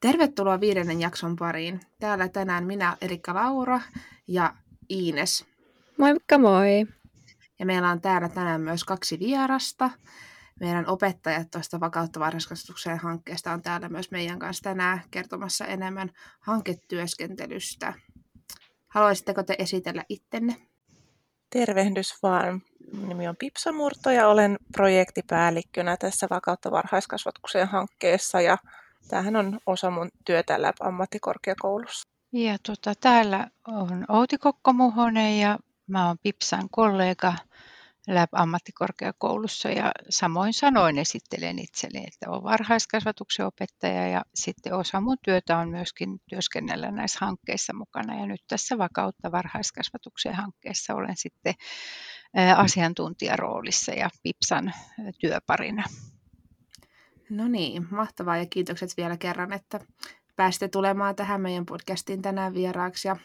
Tervetuloa viidennen jakson pariin. Täällä tänään minä, Erikka Laura ja Iines. Moikka moi! Ja meillä on täällä tänään myös kaksi vierasta. Meidän opettajat tuosta Vakautta varhaiskasvatukseen hankkeesta on täällä myös meidän kanssa tänään kertomassa enemmän hanketyöskentelystä. Haluaisitteko te esitellä ittenne? Tervehdys vaan. Nimi on Pipsa Murto ja olen projektipäällikkönä tässä Vakautta varhaiskasvatuksen hankkeessa ja tämähän on osa mun työtä Lab ammattikorkeakoulussa. Ja tota, täällä on Outi Kokko-Muhonen ja mä oon Pipsan kollega Lab ammattikorkeakoulussa ja samoin sanoin esittelen itselleni, että olen varhaiskasvatuksen opettaja ja sitten osa mun työtä on myöskin työskennellä näissä hankkeissa mukana ja nyt tässä Vakautta varhaiskasvatuksen hankkeessa olen sitten asiantuntijaroolissa ja Pipsan työparina. No niin, mahtavaa ja kiitokset vielä kerran, että pääsitte tulemaan tähän meidän podcastiin tänään vieraaksi. Ja,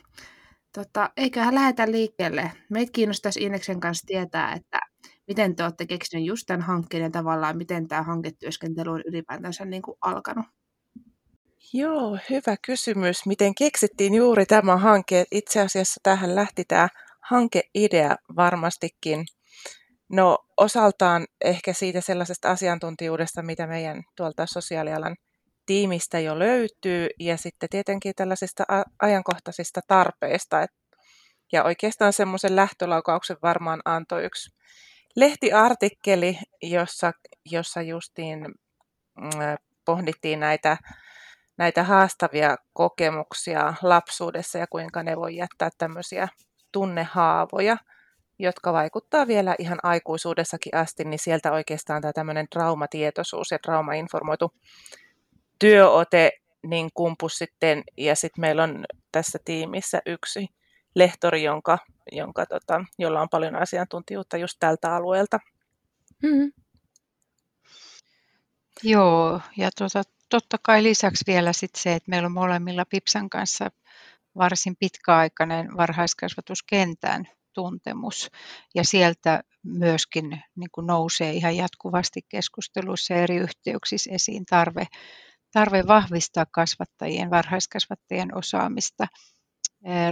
tota, eiköhän lähetä liikkeelle. Meitä kiinnostaisi Ineksen kanssa tietää, että miten te olette keksineet just tämän hankkeen ja tavallaan miten tämä hanketyöskentely on ylipäätänsä niin kuin alkanut. Joo, hyvä kysymys. Miten keksittiin juuri tämä hanke? Itse asiassa tähän lähti tämä hankeidea varmastikin No osaltaan ehkä siitä sellaisesta asiantuntijuudesta, mitä meidän tuolta sosiaalialan tiimistä jo löytyy, ja sitten tietenkin tällaisista ajankohtaisista tarpeista. Ja oikeastaan semmoisen lähtölaukauksen varmaan antoi yksi lehtiartikkeli, jossa, jossa justiin mm, pohdittiin näitä, näitä haastavia kokemuksia lapsuudessa ja kuinka ne voi jättää tämmöisiä tunnehaavoja – jotka vaikuttaa vielä ihan aikuisuudessakin asti, niin sieltä oikeastaan tämä tämmöinen traumatietoisuus ja traumainformoitu työote niin kumpus sitten, ja sitten meillä on tässä tiimissä yksi lehtori, jonka, jonka, tota, jolla on paljon asiantuntijuutta just tältä alueelta. Mm-hmm. Joo, ja tota, totta kai lisäksi vielä sit se, että meillä on molemmilla Pipsan kanssa varsin pitkäaikainen varhaiskasvatuskentän tuntemus. Ja sieltä myöskin niin kuin nousee ihan jatkuvasti keskusteluissa eri yhteyksissä esiin tarve, tarve vahvistaa kasvattajien, varhaiskasvattajien osaamista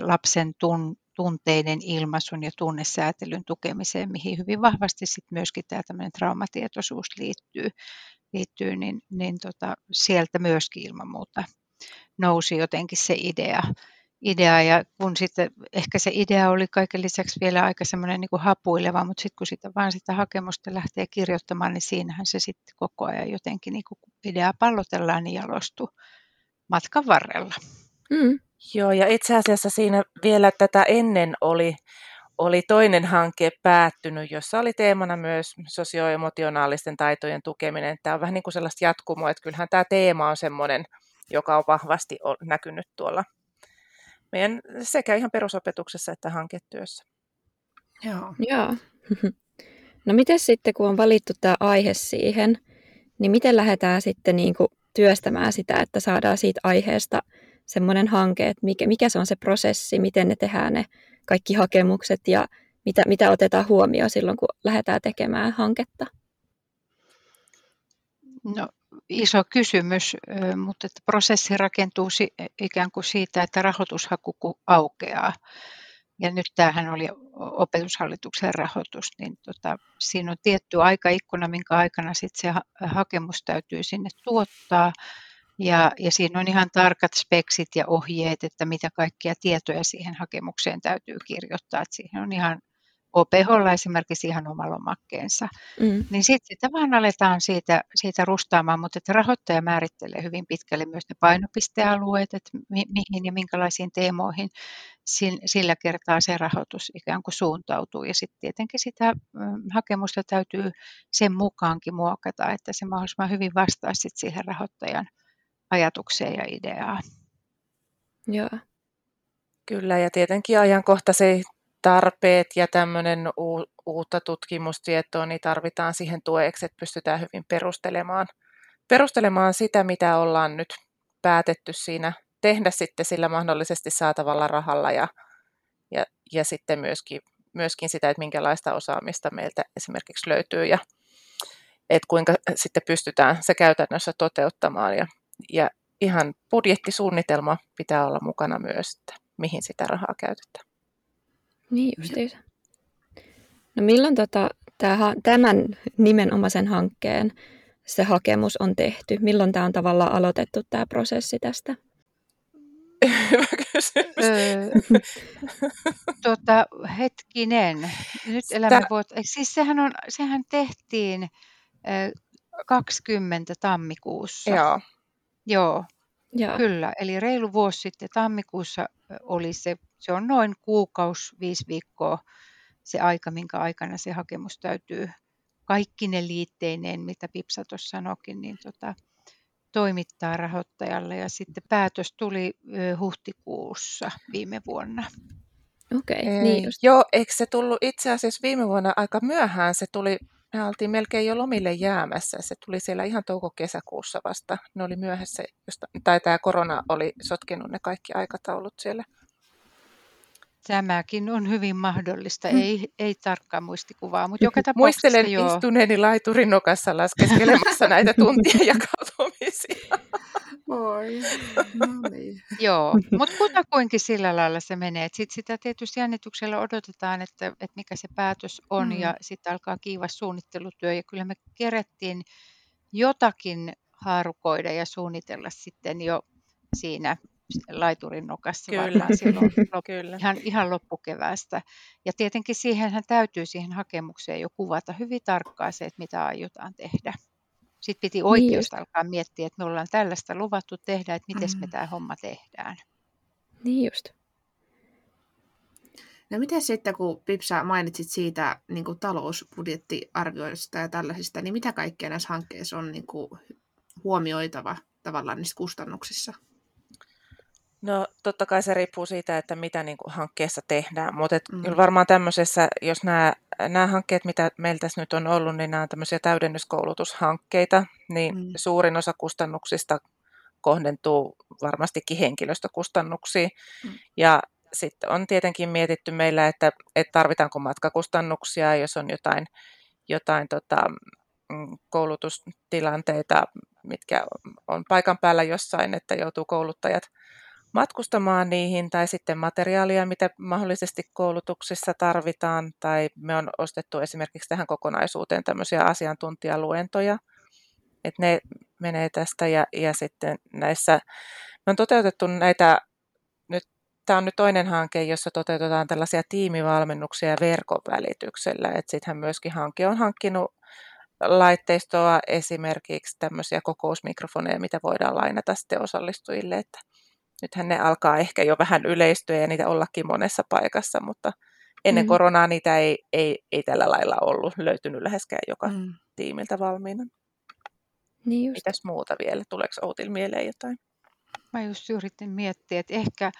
lapsen tun, tunteiden ilmaisun ja tunnesäätelyn tukemiseen, mihin hyvin vahvasti sit myöskin tämä traumatietoisuus liittyy, liittyy niin, niin tota, sieltä myöskin ilman muuta nousi jotenkin se idea idea ja kun sitten ehkä se idea oli kaiken lisäksi vielä aika semmoinen niin kuin hapuileva, mutta sitten kun sitä vaan sitä hakemusta lähtee kirjoittamaan, niin siinähän se sitten koko ajan jotenkin niin kuin idea pallotellaan niin jalostuu matkan varrella. Mm. Joo, ja itse asiassa siinä vielä tätä ennen oli, oli toinen hanke päättynyt, jossa oli teemana myös sosioemotionaalisten taitojen tukeminen. Tämä on vähän niin kuin sellaista jatkumoa, että kyllähän tämä teema on semmoinen, joka on vahvasti näkynyt tuolla meidän sekä ihan perusopetuksessa että hanketyössä. Joo. Joo. No miten sitten, kun on valittu tämä aihe siihen, niin miten lähdetään sitten niin kuin työstämään sitä, että saadaan siitä aiheesta semmoinen hanke, että mikä, mikä se on se prosessi, miten ne tehdään ne kaikki hakemukset ja mitä, mitä otetaan huomioon silloin, kun lähdetään tekemään hanketta? No iso kysymys, mutta että prosessi rakentuu ikään kuin siitä, että rahoitushaku aukeaa. Ja nyt tämähän oli opetushallituksen rahoitus, niin tota, siinä on tietty aikaikkuna, minkä aikana sit se hakemus täytyy sinne tuottaa. Ja, ja siinä on ihan tarkat speksit ja ohjeet, että mitä kaikkia tietoja siihen hakemukseen täytyy kirjoittaa. Että siihen on ihan OPHlla esimerkiksi ihan oma lomakkeensa. Mm. Niin sitten sitä vaan aletaan siitä, siitä rustaamaan, mutta että rahoittaja määrittelee hyvin pitkälle myös ne painopistealueet, että mi- mihin ja minkälaisiin teemoihin sillä kertaa se rahoitus ikään kuin suuntautuu. Ja sitten tietenkin sitä hakemusta täytyy sen mukaankin muokata, että se mahdollisimman hyvin vastaa sit siihen rahoittajan ajatukseen ja ideaan. Joo. Kyllä, ja tietenkin ajankohtaisen tarpeet ja tämmöinen uutta tutkimustietoa niin tarvitaan siihen tueksi, että pystytään hyvin perustelemaan, perustelemaan sitä, mitä ollaan nyt päätetty siinä tehdä sitten sillä mahdollisesti saatavalla rahalla ja, ja, ja sitten myöskin, myöskin sitä, että minkälaista osaamista meiltä esimerkiksi löytyy ja että kuinka sitten pystytään se käytännössä toteuttamaan. Ja, ja ihan budjettisuunnitelma pitää olla mukana myös, että mihin sitä rahaa käytetään. Niin justiinsa. No milloin tota, tämän nimenomaisen hankkeen se hakemus on tehty? Milloin tämä on tavallaan aloitettu tämä prosessi tästä? Hyvä kysymys. Öö, tota, hetkinen. Nyt elämä vuot... Siis sehän, on, sehän tehtiin 20 tammikuussa. Joo. Joo, Joo. kyllä. Eli reilu vuosi sitten tammikuussa oli se, se on noin kuukausi, viisi viikkoa se aika, minkä aikana se hakemus täytyy kaikki ne liitteineen, mitä Pipsa tuossa sanoikin, niin tota, toimittaa rahoittajalle. Ja sitten päätös tuli huhtikuussa viime vuonna. Okei, okay, niin just. Joo, eikö se tullut itse asiassa viime vuonna aika myöhään? Se tuli, me oltiin melkein jo lomille jäämässä. Se tuli siellä ihan touko-kesäkuussa vasta. Ne oli myöhässä, tai tämä korona oli sotkenut ne kaikki aikataulut siellä. Tämäkin on hyvin mahdollista, mm. ei, ei tarkkaa muistikuvaa, mutta joka tapauksessa Muistelen joo. istuneeni laiturin nokassa laskeskelemassa näitä tuntien jakautumisia. Oi, no niin. Joo, mutta kutakuinkin sillä lailla se menee. Sitten sitä tietysti jännityksellä odotetaan, että, että mikä se päätös on mm. ja sitten alkaa kiivas suunnittelutyö ja kyllä me kerettiin jotakin haarukoida ja suunnitella sitten jo siinä laiturin nokassa Kyllä. silloin lop, Kyllä. Ihan, ihan loppukeväästä. Ja tietenkin siihenhän täytyy siihen hakemukseen jo kuvata hyvin tarkkaan se, että mitä aiotaan tehdä. Sitten piti oikeasti niin alkaa miettiä, että me ollaan tällaista luvattu tehdä, että miten mm. me tämä homma tehdään. Niin just. No miten sitten, kun Pipsa mainitsit siitä niin kuin talousbudjettiarvioista ja tällaisista, niin mitä kaikkea näissä hankkeissa on niin kuin huomioitava tavallaan niissä kustannuksissa? No totta kai se riippuu siitä, että mitä niin kuin hankkeessa tehdään, mutta et mm. kyllä varmaan tämmöisessä, jos nämä, nämä hankkeet, mitä meillä tässä nyt on ollut, niin nämä on tämmöisiä täydennyskoulutushankkeita, niin mm. suurin osa kustannuksista kohdentuu varmastikin henkilöstökustannuksiin. Mm. Ja sitten on tietenkin mietitty meillä, että, että tarvitaanko matkakustannuksia, jos on jotain, jotain tota, mm, koulutustilanteita, mitkä on paikan päällä jossain, että joutuu kouluttajat matkustamaan niihin tai sitten materiaalia, mitä mahdollisesti koulutuksessa tarvitaan, tai me on ostettu esimerkiksi tähän kokonaisuuteen tämmöisiä asiantuntijaluentoja, että ne menee tästä ja, ja sitten näissä, me on toteutettu näitä, nyt, tämä on nyt toinen hanke, jossa toteutetaan tällaisia tiimivalmennuksia verkon välityksellä, että sittenhän myöskin hanke on hankkinut laitteistoa, esimerkiksi tämmöisiä kokousmikrofoneja, mitä voidaan lainata sitten osallistujille, että nythän ne alkaa ehkä jo vähän yleistyä ja niitä ollakin monessa paikassa, mutta ennen mm. koronaa niitä ei, ei, ei tällä lailla ollut löytynyt läheskään joka mm. tiimiltä valmiina. Niin just. Mitäs muuta vielä? Tuleeko Outil mieleen jotain? Mä just yritin miettiä, että ehkä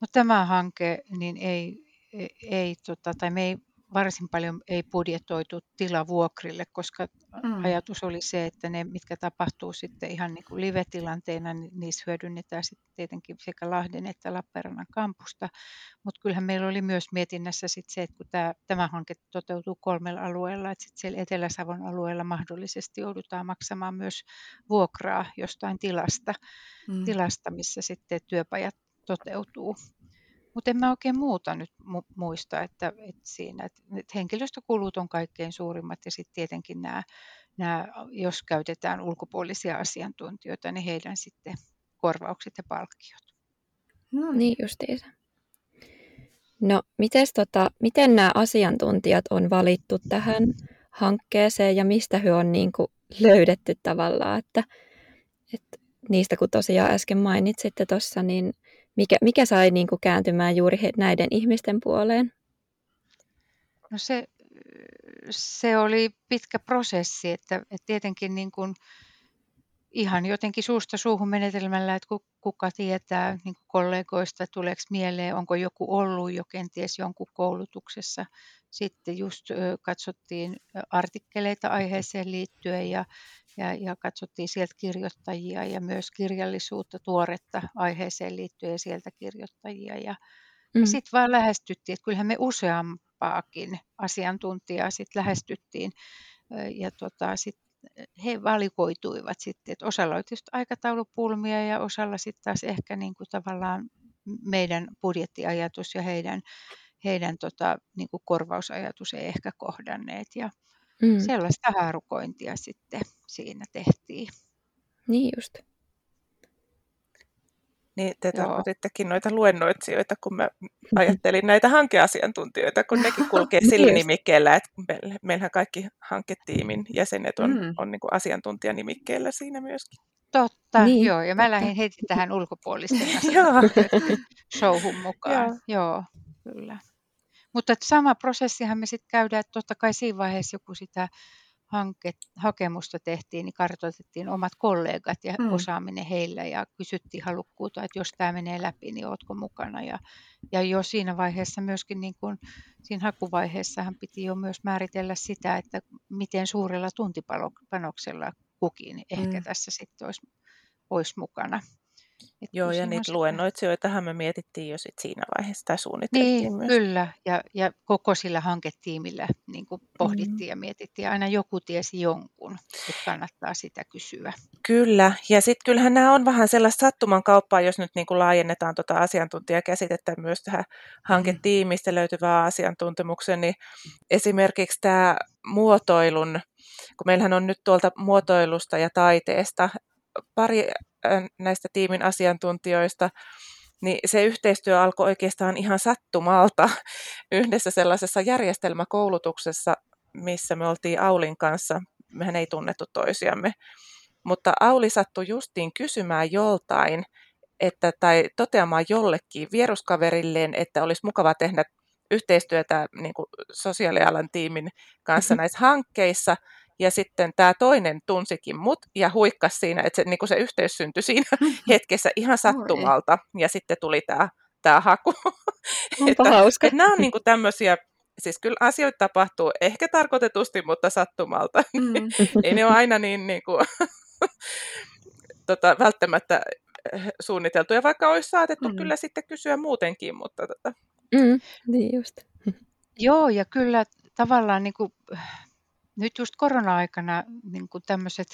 no tämä hanke, niin ei, ei, ei tota, tai me ei varsin paljon ei budjetoitu tilavuokrille, koska mm. ajatus oli se, että ne, mitkä tapahtuu sitten ihan niin kuin live-tilanteena, niin niissä hyödynnetään sitten tietenkin sekä Lahden että Lappeenrannan kampusta. Mutta kyllähän meillä oli myös mietinnässä sitten se, että kun tämä, tämä hanke toteutuu kolmella alueella, että sitten siellä Etelä-Savon alueella mahdollisesti joudutaan maksamaan myös vuokraa jostain tilasta, mm. tilasta missä sitten työpajat toteutuu. Mutta en mä oikein muuta nyt mu- muista, että, että siinä että, että henkilöstökulut on kaikkein suurimmat ja sitten tietenkin nämä, nämä, jos käytetään ulkopuolisia asiantuntijoita, niin heidän sitten korvaukset ja palkkiot. No niin justiinsa. No mites tota, miten nämä asiantuntijat on valittu tähän hankkeeseen ja mistä he on niin kuin löydetty tavallaan, että, että niistä kun tosiaan äsken mainitsitte tuossa, niin mikä, mikä sai niin kuin kääntymään juuri he, näiden ihmisten puoleen? No se, se oli pitkä prosessi, että, että tietenkin niin kuin ihan jotenkin suusta suuhun menetelmällä, että kuka tietää niin kuin kollegoista, tuleeko mieleen, onko joku ollut jo kenties jonkun koulutuksessa. Sitten just katsottiin artikkeleita aiheeseen liittyen ja ja, ja katsottiin sieltä kirjoittajia ja myös kirjallisuutta, tuoretta aiheeseen liittyen sieltä kirjoittajia. Ja, mm. ja sitten vaan lähestyttiin, että kyllähän me useampaakin asiantuntijaa sitten lähestyttiin ja tota, sitten he valikoituivat sitten, että osalla oli tietysti aikataulupulmia ja osalla sitten taas ehkä niin kuin tavallaan meidän budjettiajatus ja heidän, heidän tota, niin kuin korvausajatus ei ehkä kohdanneet ja mm. sellaista haarukointia sitten siinä tehtiin. Niin just. Niin te tarkoitittekin noita luennoitsijoita, kun mä ajattelin näitä hankeasiantuntijoita, kun nekin kulkee sillä nimikkeellä, että meillähän kaikki hanketiimin jäsenet on, mm. on niin kuin asiantuntijanimikkeellä siinä myöskin. Totta, niin, joo, ja mä lähdin heti tähän ulkopuolisten showhun mukaan. joo. joo, kyllä. Mutta sama prosessihan me sitten käydään, että totta kai siinä vaiheessa joku sitä hanke, hakemusta tehtiin, niin kartoitettiin omat kollegat ja mm. osaaminen heillä ja kysyttiin halukkuutta, että jos tämä menee läpi, niin oletko mukana. Ja, ja jo siinä vaiheessa myöskin, niin kun, siinä hakuvaiheessahan piti jo myös määritellä sitä, että miten suurella tuntipanoksella kukin ehkä mm. tässä sitten olisi, olisi mukana. Et Joo, ja niitä luennoitsijoitahan me mietittiin jo sit siinä vaiheessa, tai suunniteltiin niin, myös. Kyllä, ja, ja koko sillä hanketiimillä niin kuin pohdittiin mm. ja mietittiin, aina joku tiesi jonkun, että kannattaa sitä kysyä. Kyllä, ja sitten kyllähän nämä on vähän sellaista sattuman kauppaa, jos nyt niin kuin laajennetaan tuota asiantuntijakäsitettä myös tähän hanketiimistä löytyvää asiantuntemukseen, niin esimerkiksi tämä muotoilun, kun meillähän on nyt tuolta muotoilusta ja taiteesta pari näistä tiimin asiantuntijoista, niin se yhteistyö alkoi oikeastaan ihan sattumalta yhdessä sellaisessa järjestelmäkoulutuksessa, missä me oltiin Aulin kanssa. Mehän ei tunnettu toisiamme, mutta Auli sattui justiin kysymään joltain, että, tai toteamaan jollekin vieruskaverilleen, että olisi mukava tehdä yhteistyötä niin kuin sosiaalialan tiimin kanssa mm-hmm. näissä hankkeissa, ja sitten tämä toinen tunsikin mut ja huikkas siinä, että se, niin kuin se yhteys syntyi siinä hetkessä ihan sattumalta. Ja sitten tuli tämä, tämä haku. että, hauska. Että nämä on niin kuin tämmöisiä, siis kyllä asioita tapahtuu ehkä tarkoitetusti, mutta sattumalta. Mm. Ei ne ole aina niin, niin kuin, tota, välttämättä eh, suunniteltuja, vaikka olisi saatettu mm. kyllä sitten kysyä muutenkin. Mutta, tota. mm, niin just. Joo, ja kyllä tavallaan niin kuin, nyt just korona-aikana niin kuin tämmöiset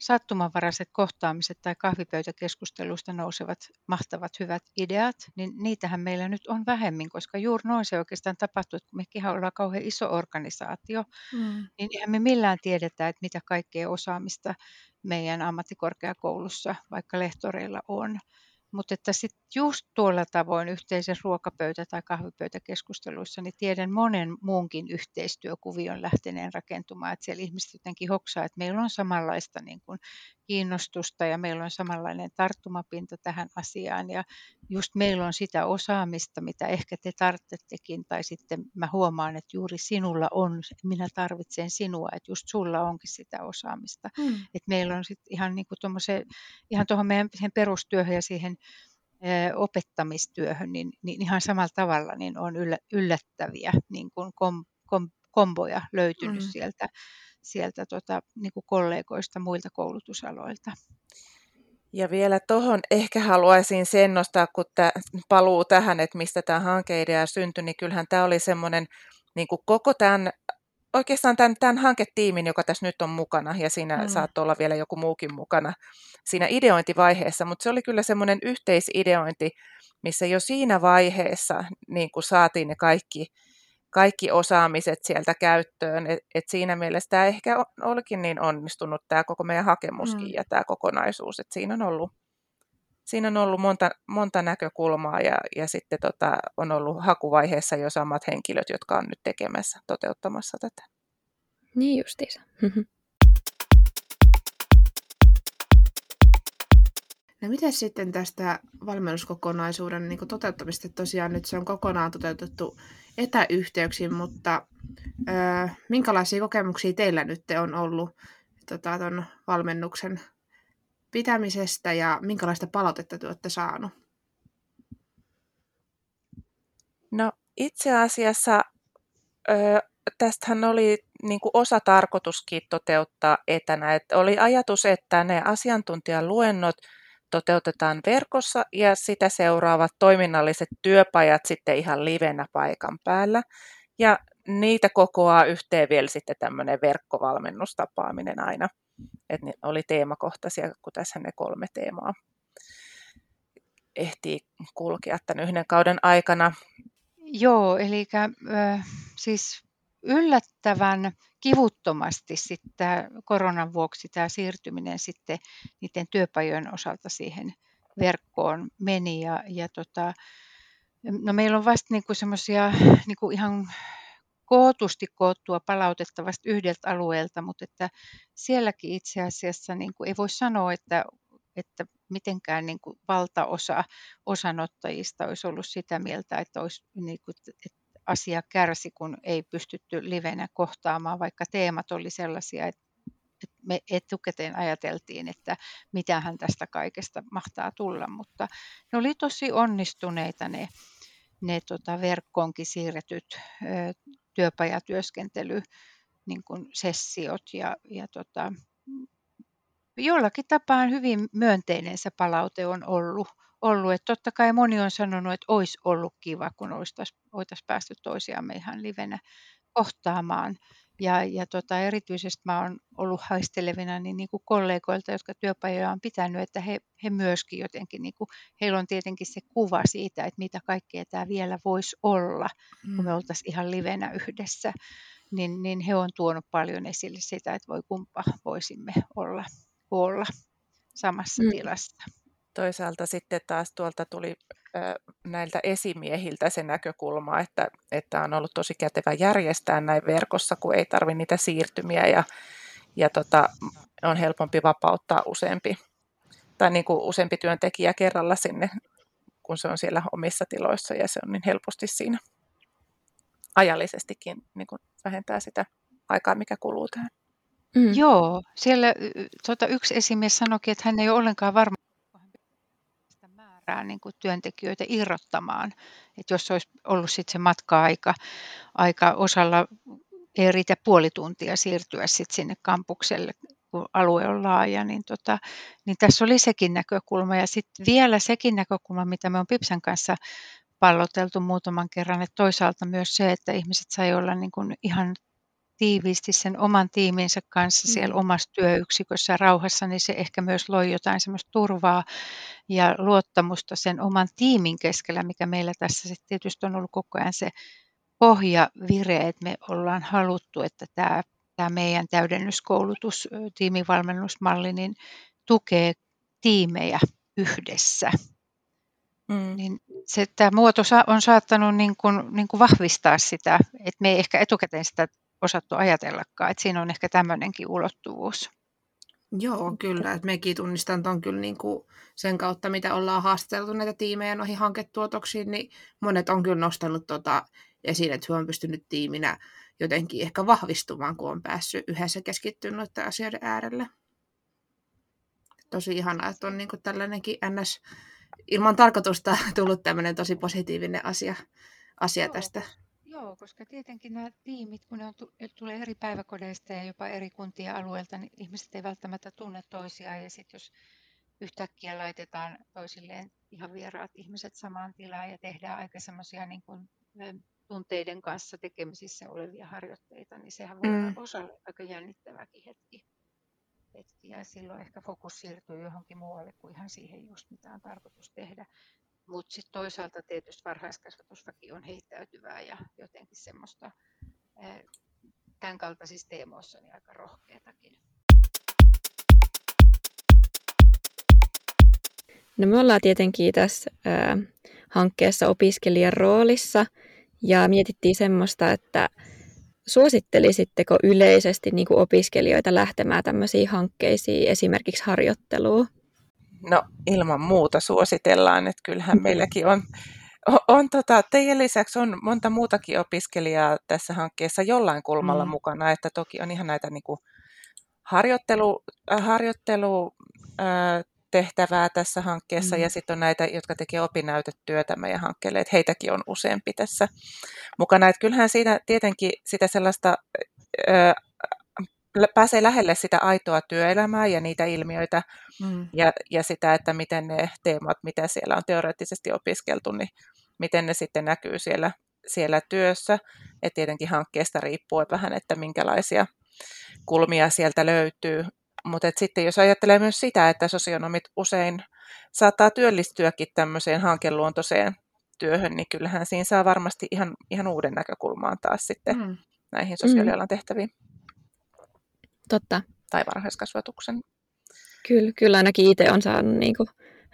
sattumanvaraiset kohtaamiset tai kahvipöytäkeskustelusta nousevat mahtavat hyvät ideat, niin niitähän meillä nyt on vähemmin, koska juuri noin se oikeastaan tapahtuu, että kun mekin ollaan kauhean iso organisaatio, mm. niin eihän me millään tiedetä, että mitä kaikkea osaamista meidän ammattikorkeakoulussa vaikka lehtoreilla on. Mutta että sitten just tuolla tavoin yhteisen ruokapöytä- tai kahvipöytäkeskusteluissa, niin tiedän monen muunkin yhteistyökuvion lähteneen rakentumaan, että siellä ihmiset jotenkin hoksaa, että meillä on samanlaista niin kuin kiinnostusta ja meillä on samanlainen tarttumapinta tähän asiaan ja just meillä on sitä osaamista, mitä ehkä te tarvitsettekin tai sitten mä huomaan, että juuri sinulla on, minä tarvitsen sinua, että just sulla onkin sitä osaamista. Hmm. Että meillä on sitten ihan niin kuin ihan tuohon meidän perustyöhön ja siihen opettamistyöhön, niin, niin ihan samalla tavalla niin on yllättäviä niin kuin kom, kom, komboja löytynyt mm. sieltä, sieltä tota, niin kuin kollegoista muilta koulutusaloilta. Ja vielä tuohon ehkä haluaisin sen nostaa, kun tämä paluu tähän, että mistä tämä hankeidea syntyi, niin kyllähän tämä oli semmoinen niin kuin koko tämän oikeastaan tämän, tämän hanketiimin, joka tässä nyt on mukana, ja siinä mm. saattoi olla vielä joku muukin mukana siinä ideointivaiheessa, mutta se oli kyllä semmoinen yhteisideointi, missä jo siinä vaiheessa niin kuin saatiin ne kaikki, kaikki osaamiset sieltä käyttöön, että et siinä mielessä tämä ehkä olikin niin onnistunut tämä koko meidän hakemuskin mm. ja tämä kokonaisuus, että siinä on ollut siinä on ollut monta, monta näkökulmaa ja, ja sitten tota, on ollut hakuvaiheessa jo samat henkilöt, jotka on nyt tekemässä, toteuttamassa tätä. Niin justiinsa. No miten sitten tästä valmennuskokonaisuuden niin toteuttamista? Tosiaan nyt se on kokonaan toteutettu etäyhteyksin, mutta ö, minkälaisia kokemuksia teillä nyt on ollut tota, ton valmennuksen pitämisestä ja minkälaista palautetta te olette saanut? No itse asiassa ö, tästähän oli niin kuin osa tarkoituskin toteuttaa etänä. Et oli ajatus, että ne asiantuntijaluennot toteutetaan verkossa ja sitä seuraavat toiminnalliset työpajat sitten ihan livenä paikan päällä. Ja niitä kokoaa yhteen vielä sitten tämmöinen verkkovalmennustapaaminen aina. että ne oli teemakohtaisia, kun tässä ne kolme teemaa ehtii kulkea tämän yhden kauden aikana. Joo, eli äh, siis yllättävän kivuttomasti sitten koronan vuoksi tämä siirtyminen sitten niiden työpajojen osalta siihen verkkoon meni. Ja, ja tota, no meillä on vasta niinku semmoisia niinku ihan kootusti koottua palautetta vasta yhdeltä alueelta, mutta että sielläkin itse asiassa niin kuin ei voi sanoa, että, että mitenkään niin kuin valtaosa osanottajista olisi ollut sitä mieltä, että, olisi, niin kuin, että asia kärsi, kun ei pystytty livenä kohtaamaan, vaikka teemat oli sellaisia, että me etukäteen ajateltiin, että mitähän tästä kaikesta mahtaa tulla, mutta ne oli tosi onnistuneita ne, ne tota verkkoonkin siirretyt ö, työpajatyöskentely niin kuin sessiot ja, ja tota, jollakin tapaa hyvin myönteinen se palaute on ollut. Ollut. Että totta kai moni on sanonut, että olisi ollut kiva, kun oltaisiin päästy toisiamme ihan livenä kohtaamaan. Ja, ja tota, erityisesti mä oon ollut haistelevina niin, niin kuin kollegoilta, jotka työpajoja on pitänyt, että he, he myöskin jotenkin, niin kuin, heillä on tietenkin se kuva siitä, että mitä kaikkea tämä vielä voisi olla, mm. kun me mm. oltaisiin ihan livenä yhdessä. Niin, niin he on tuonut paljon esille sitä, että voi kumpa voisimme olla, olla samassa mm. tilassa. Toisaalta sitten taas tuolta tuli näiltä esimiehiltä se näkökulma, että, että on ollut tosi kätevä järjestää näin verkossa, kun ei tarvitse niitä siirtymiä ja, ja tota, on helpompi vapauttaa useampi, tai niin kuin useampi työntekijä kerralla sinne, kun se on siellä omissa tiloissa ja se on niin helposti siinä ajallisestikin niin kuin vähentää sitä aikaa, mikä kuluu tähän. Mm. Joo, siellä tota, yksi esimies sanoikin, että hän ei ole ollenkaan varma, määrää niin kuin työntekijöitä irrottamaan. Et jos olisi ollut sit se matka-aika aika osalla ei riitä puoli tuntia siirtyä sit sinne kampukselle, kun alue on laaja, niin, tota, niin tässä oli sekin näkökulma. Ja sitten vielä sekin näkökulma, mitä me on Pipsan kanssa palloteltu muutaman kerran, että toisaalta myös se, että ihmiset sai olla niin kuin ihan tiiviisti sen oman tiiminsä kanssa mm. siellä omassa työyksikössä rauhassa, niin se ehkä myös loi jotain semmoista turvaa ja luottamusta sen oman tiimin keskellä, mikä meillä tässä sitten tietysti on ollut koko ajan se pohjavire, että me ollaan haluttu, että tämä, tämä meidän täydennyskoulutus, tiimivalmennusmalli, niin tukee tiimejä yhdessä. Mm. Niin se, tämä muoto on saattanut niin kuin, niin kuin vahvistaa sitä, että me ei ehkä etukäteen sitä osattu ajatellakaan. Että siinä on ehkä tämmöinenkin ulottuvuus. Joo, kyllä. Että mekin tunnistan tuon kyllä niin kuin sen kautta, mitä ollaan haasteltu näitä tiimejä noihin hanketuotoksiin, niin monet on kyllä nostanut tota esiin, että on pystynyt tiiminä jotenkin ehkä vahvistumaan, kun on päässyt yhdessä keskittynyt noiden asioiden äärelle. Tosi ihanaa, että on niin kuin tällainenkin NS ilman tarkoitusta tullut tämmöinen tosi positiivinen asia, asia tästä. Joo, koska tietenkin nämä tiimit, kun ne on, tulee eri päiväkodeista ja jopa eri kuntia alueelta, niin ihmiset ei välttämättä tunne toisiaan. Ja sitten jos yhtäkkiä laitetaan toisilleen ihan vieraat ihmiset samaan tilaan ja tehdään aika semmoisia niin kuin tunteiden kanssa tekemisissä olevia harjoitteita, niin sehän voi mm. olla osalle aika jännittäväkin hetki. hetki. Ja silloin ehkä fokus siirtyy johonkin muualle kuin ihan siihen just mitä on tarkoitus tehdä. Mutta sitten toisaalta tietysti varhaiskasvatusväki on heittäytyvää ja jotenkin semmoista tämän kaltaisissa teemoissa niin aika rohkeatakin. No me ollaan tietenkin tässä äh, hankkeessa opiskelijan roolissa ja mietittiin semmoista, että suosittelisitteko yleisesti niin opiskelijoita lähtemään tämmöisiin hankkeisiin, esimerkiksi harjoitteluun? No ilman muuta suositellaan, että kyllähän meilläkin on, on, on tota, teidän lisäksi on monta muutakin opiskelijaa tässä hankkeessa jollain kulmalla mm. mukana, että toki on ihan näitä niin kuin harjoittelu, äh, harjoittelu äh, tehtävää tässä hankkeessa mm. ja sitten on näitä, jotka tekee opinnäytetyötä meidän hankkeelle, että heitäkin on useampi tässä mukana. Että kyllähän siitä tietenkin sitä sellaista äh, pääsee lähelle sitä aitoa työelämää ja niitä ilmiöitä mm. ja, ja sitä, että miten ne teemat, mitä siellä on teoreettisesti opiskeltu, niin miten ne sitten näkyy siellä, siellä työssä. Et tietenkin hankkeesta riippuu vähän, että minkälaisia kulmia sieltä löytyy. mutta sitten jos ajattelee myös sitä, että sosionomit usein saattaa työllistyäkin tämmöiseen hankeluontoiseen työhön, niin kyllähän siinä saa varmasti ihan, ihan uuden näkökulmaan taas sitten mm. näihin sosiaalialan tehtäviin. Totta. Tai varhaiskasvatuksen. Kyllä, kyllä ainakin itse on saanut niin kuin,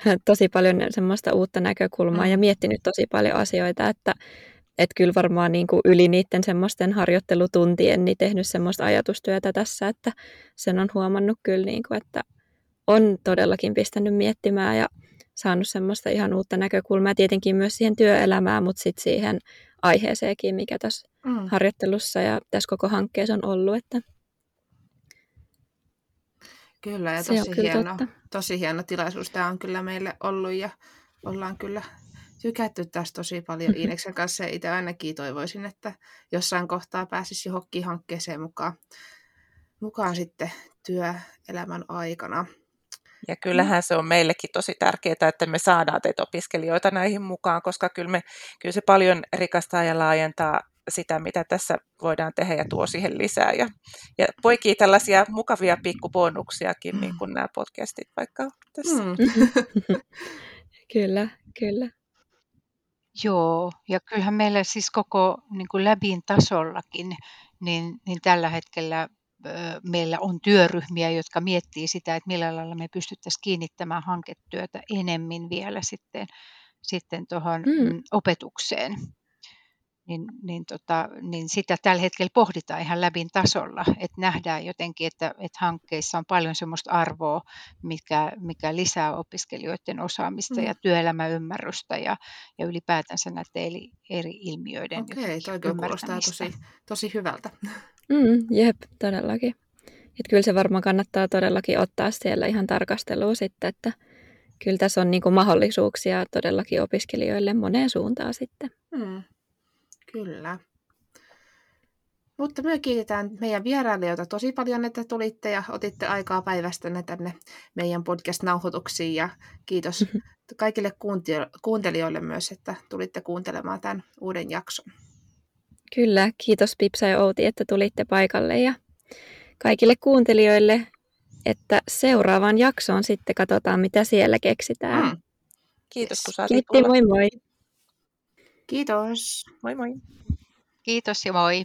tosi paljon semmoista uutta näkökulmaa mm. ja miettinyt tosi paljon asioita, että et kyllä varmaan niin kuin yli niiden semmoisten harjoittelutuntien niin tehnyt semmoista ajatustyötä tässä, että sen on huomannut kyllä, niin kuin, että on todellakin pistänyt miettimään ja saanut semmoista ihan uutta näkökulmaa. Tietenkin myös siihen työelämään, mutta sitten siihen aiheeseenkin, mikä tässä mm. harjoittelussa ja tässä koko hankkeessa on ollut. Että Kyllä, ja tosi, hieno, tosi hieno tilaisuus tämä on kyllä meille ollut ja ollaan kyllä tykätty tästä tosi paljon Iineksen kanssa ja itse ainakin toivoisin, että jossain kohtaa pääsisi johonkin hankkeeseen mukaan, mukaan sitten työelämän aikana. Ja kyllähän se on meillekin tosi tärkeää, että me saadaan teitä opiskelijoita näihin mukaan, koska kyllä, me, kyllä se paljon rikastaa ja laajentaa sitä, mitä tässä voidaan tehdä ja tuo siihen lisää. Ja, ja poikii tällaisia mukavia pikkubonuksiakin, niin kuin nämä podcastit vaikka tässä. Mm. kyllä, kyllä. Joo, ja kyllähän meillä siis koko niin kuin läbin tasollakin, niin, niin tällä hetkellä meillä on työryhmiä, jotka miettii sitä, että millä lailla me pystyttäisiin kiinnittämään hanketyötä enemmän vielä sitten, sitten tuohon mm. opetukseen niin, niin, tota, niin sitä tällä hetkellä pohditaan ihan läbin tasolla, että nähdään jotenkin, että, että hankkeissa on paljon sellaista arvoa, mikä, mikä lisää opiskelijoiden osaamista mm. ja työelämäymmärrystä ja, ja ylipäätänsä näiden eri, eri ilmiöiden Okei, toi kuulostaa tosi, tosi hyvältä. Mm, jep, todellakin. Et kyllä se varmaan kannattaa todellakin ottaa siellä ihan tarkasteluun sitten, että kyllä tässä on niinku mahdollisuuksia todellakin opiskelijoille moneen suuntaan sitten. Mm. Kyllä. Mutta me kiitetään meidän vierailijoita tosi paljon, että tulitte ja otitte aikaa päivästänne tänne meidän podcast-nauhoituksiin. Ja kiitos kaikille kuuntelijoille myös, että tulitte kuuntelemaan tämän uuden jakson. Kyllä, kiitos Pipsa ja Outi, että tulitte paikalle ja kaikille kuuntelijoille, että seuraavaan jaksoon sitten katsotaan, mitä siellä keksitään. Mm. Kiitos, kun saatiin Kiitti, moi moi. Kiitos. Moi moi. Kiitos ja moi.